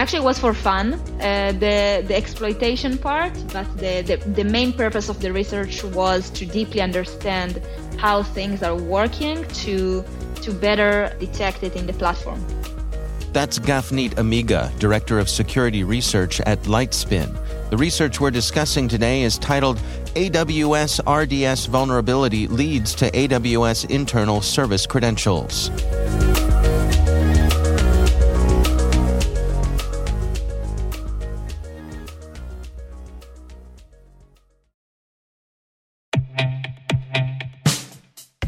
Actually was for fun, uh, the, the exploitation part, but the, the, the main purpose of the research was to deeply understand how things are working to, to better detect it in the platform. That's Gafnit Amiga, Director of Security Research at Lightspin. The research we're discussing today is titled AWS RDS Vulnerability Leads to AWS Internal Service Credentials.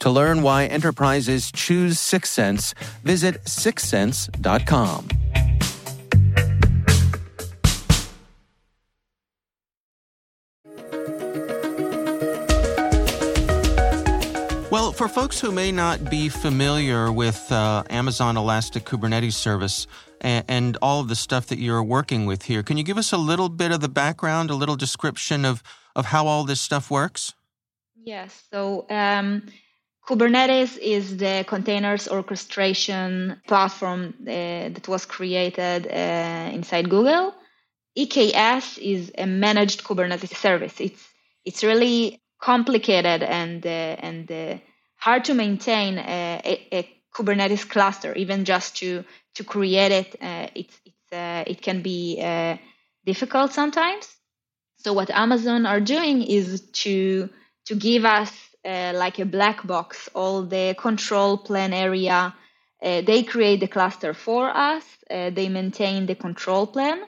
To learn why enterprises choose Syxsense, visit syxsense.com. Well, for folks who may not be familiar with uh, Amazon Elastic Kubernetes Service and, and, all of the stuff that you're working with here, can you give us a little bit of the background, a little description of, of how all this stuff works? Yes. So, um, Kubernetes is the containers orchestration platform uh, that was created uh, inside Google. EKS is a managed Kubernetes service. It's it's really complicated and uh, and hard to maintain a, a, Kubernetes cluster. Even just to to create it, it's it's it can be difficult sometimes. So what Amazon are doing is to to give us uh, like a black box, all the control plane area. Uh, they create the cluster for us. Uh, they maintain the control plane,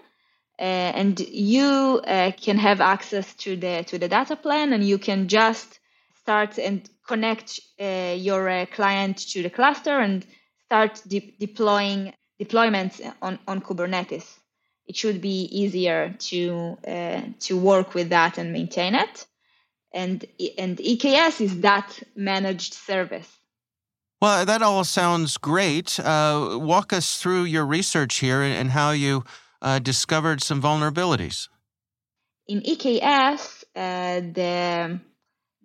uh, and you uh, can have access to the to the data plane, and you can just start and connect uh, your client to the cluster and start de- deploying deployments on, on Kubernetes. It should be easier to to work with that and maintain it and and EKS is that managed service. Well, that all sounds great. Uh, walk us through your research here and how you uh, discovered some vulnerabilities. In EKS, uh, the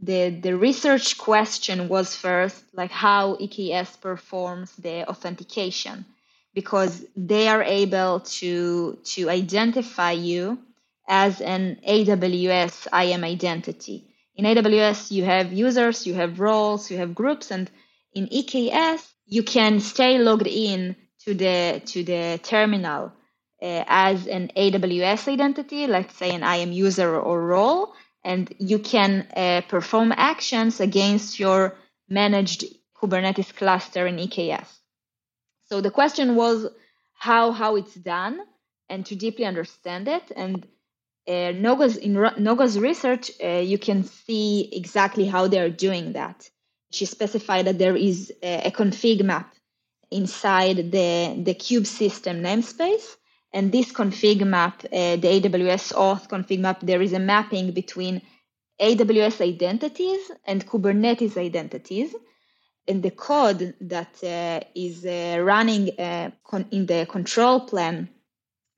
the the research question was first like how EKS performs the authentication because they are able to to identify you as an AWS IAM identity in AWS, you have users, you have roles, you have groups, and in EKS, you can stay logged in to the to the terminal uh, as an AWS identity, let's say an IAM user or role, and you can uh, perform actions against your managed Kubernetes cluster in EKS. So the question was how how it's done and to deeply understand it. And uh, Noga's in Noga's research, uh, you can see exactly how they are doing that. She specified that there is a, a config map inside the the kube system namespace and this config map, uh, the AWS auth config map, there is a mapping between AWS identities and Kubernetes identities. And the code that uh, is uh, running con- in the control plane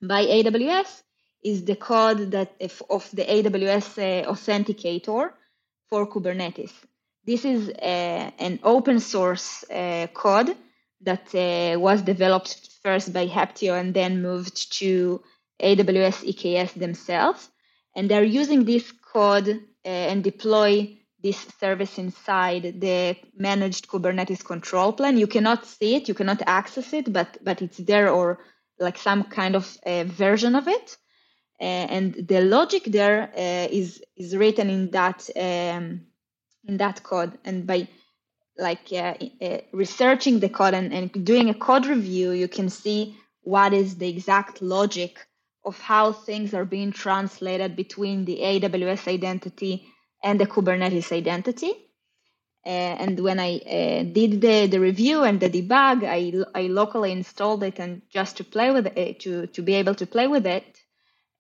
by AWS is the code that if, of the AWS uh, authenticator for Kubernetes. This is uh, an open source code that was developed first by Heptio and then moved to AWS EKS themselves. And they're using this code uh, and deploy this service inside the managed Kubernetes control plane. You cannot see it, you cannot access it, but but it's there or like some kind of uh, version of it. Uh, and the logic there uh, is is written in that um, in that code. And by like uh, researching the code and, and doing a code review, you can see what is the exact logic of how things are being translated between the AWS identity and the Kubernetes identity. Uh, and when I uh, did the, the review and the debug, I, I locally installed it and just to play with it, to, to be able to play with it,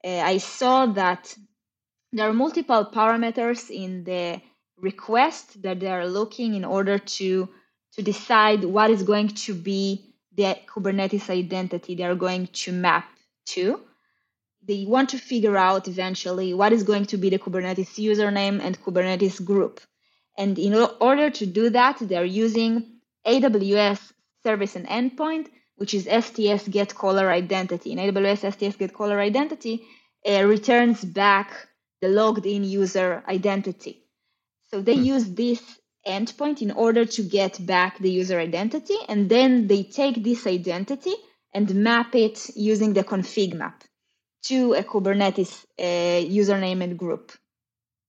uh, I saw that there are multiple parameters in the request that they are looking in order to to decide what is going to be the Kubernetes identity they're going to map to. They want to figure out eventually what is going to be the Kubernetes username and Kubernetes group. And in order to do that, they're using AWS service and endpoint, which is STS get caller identity. In AWS STS get caller identity, uh, returns back the logged in user identity. So they hmm. use this endpoint in order to get back the user identity, and then they take this identity and map it using the config map to a Kubernetes uh, username and group.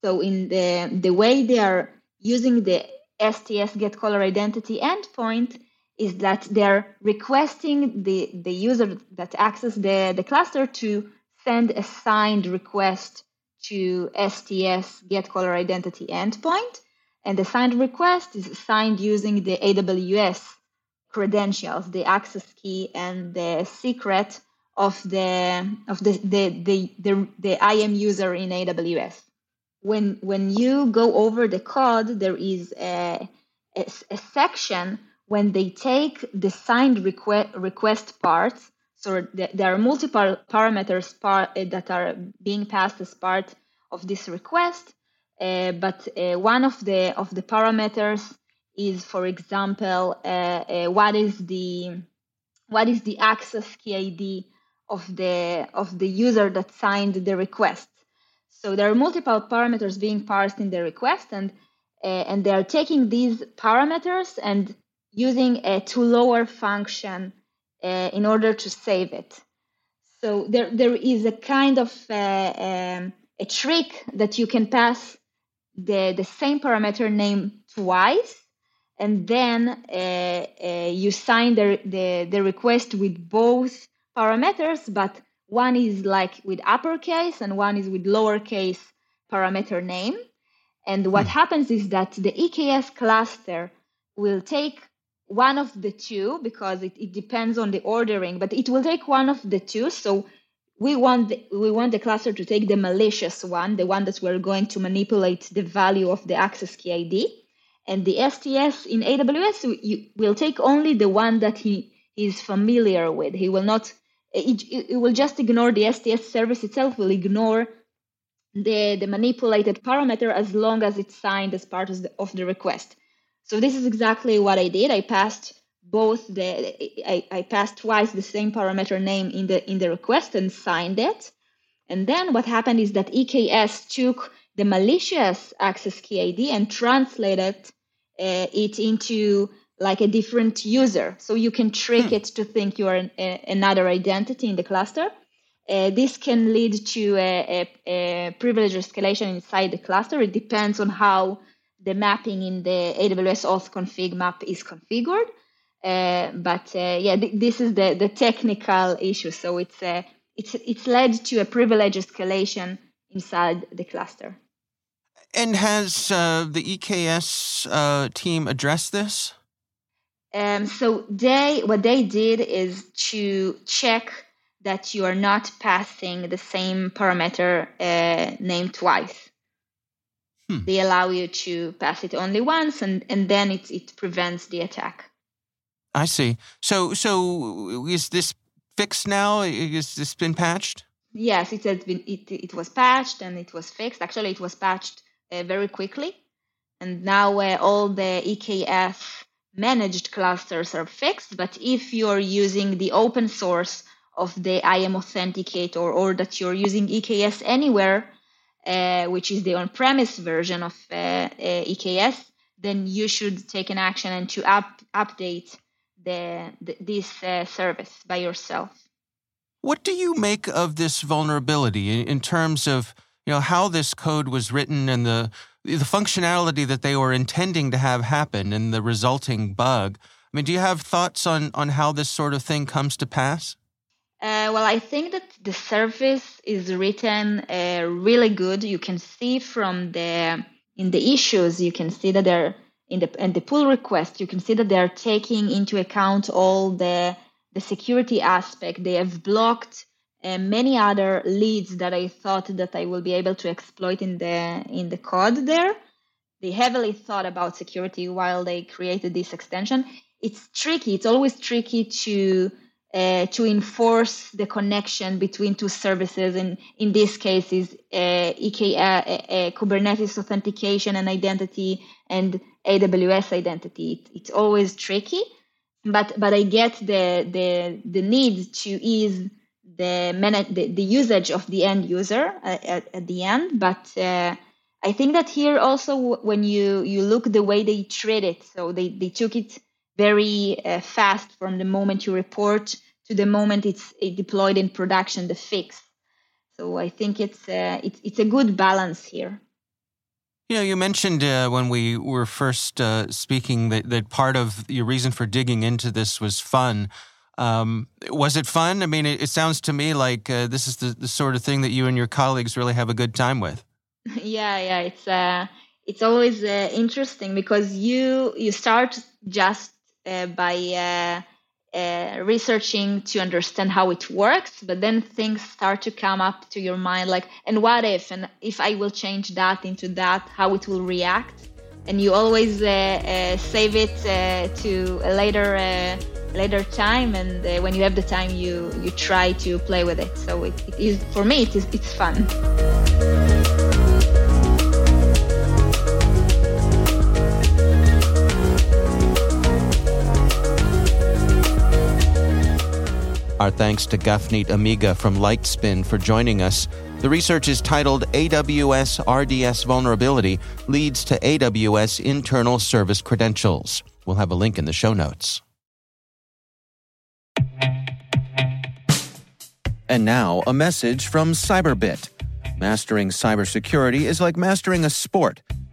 So in the the way they are using the STS get caller identity endpoint is that they're requesting the, the user that access the, the cluster to send a signed request to STS get caller identity endpoint. And the signed request is signed using the AWS credentials, the access key and the secret of the of the the the, the, the IAM user in AWS. When when you go over the code, there is a, a, a section when they take the signed request request part so there are multiple parameters par- uh, that are being passed as part of this request, uh, but uh, one of the of the parameters is, for example, uh, what is the what is the access key ID of the of the user that signed the request. So there are multiple parameters being parsed in the request, and and they are taking these parameters and using a to lower function uh, in order to save it. So there, there is a kind of uh, um, a trick that you can pass the, the same parameter name twice, and then uh, uh, you sign the, the, the request with both parameters, but one is like with uppercase and one is with lowercase parameter name. And what hmm. happens is that the EKS cluster will take one of the two because it, it depends on the ordering, but it will take one of the two. So we want the, we want the cluster to take the malicious one, the one that we're going to manipulate the value of the access key ID, and the STS in AWS will take only the one that he is familiar with. He will not. It, it will just ignore the STS service itself. Will ignore the the manipulated parameter as long as it's signed as part of the, of the request. So this is exactly what I did. I passed both the I, I passed twice the same parameter name in the in the request and signed it. And then what happened is that EKS took the malicious access key ID and translated uh, it into like a different user. So you can trick hmm. it to think you are an, a, another identity in the cluster. Uh, this can lead to a, a, a, privilege escalation inside the cluster. It depends on how the mapping in the AWS auth config map is configured. Uh, but uh, yeah, th- this is the, the technical issue. So it's, uh, it's, it's led to a privilege escalation inside the cluster. And has uh, the EKS uh, team addressed this? Um, so they what they did is to check that you are not passing the same parameter uh, name twice. Hmm. They allow you to pass it only once, and, and then it it prevents the attack. I see. So so is this fixed now? Is this been patched? Yes, it has been. It it was patched and it was fixed. Actually, it was patched uh, very quickly, and now uh, all the EKS managed clusters are fixed. But if you're using the open source of the IAM Authenticator or that you're using EKS anywhere, uh, which is the on-premise version of uh, uh, EKS, then you should take an action and to up, update the, the this uh, service by yourself. What do you make of this vulnerability in terms of you know how this code was written and the the functionality that they were intending to have happen and the resulting bug. I mean, do you have thoughts on on how this sort of thing comes to pass? Uh, well, I think that the service is written uh, really good. You can see from the in the issues, you can see that they're in the in the pull request. You can see that they're taking into account all the the security aspect. They have blocked and many other leads that I thought that I will be able to exploit in the in the code there. They heavily thought about security while they created this extension. It's tricky. It's always tricky to uh, to enforce the connection between two services. And in this case, is uh, EK, uh, uh, Kubernetes authentication and identity and AWS identity. It, it's always tricky, but but I get the the the need to ease the, manage, the, the usage of the end user at, at, at the end. But uh, I think that here also when you you look the way they treat it, so they they took it very uh, fast from the moment you report to the moment it's deployed in production, the fix. So I think it's uh, it's it's a good balance here. You know, you mentioned uh, when we were first uh, speaking that, that part of your reason for digging into this was fun. Um, was it fun? I mean, it, it sounds to me like uh, this is the, the sort of thing that you and your colleagues really have a good time with. Yeah, yeah, it's uh, it's always uh, interesting because you you start just by uh, uh, researching to understand how it works, but then things start to come up to your mind, like, and what if, and if I will change that into that, how it will react, and you always save it to a later later time and uh, when you have the time you you try to play with it. So it, it is for me it is it's fun Our thanks to Gafnit Amiga from Lightspin for joining us. The research is titled AWS RDS Vulnerability Leads to AWS Internal Service Credentials. We'll have a link in the show notes. And now, a message from Cyberbit. Mastering cybersecurity is like mastering a sport.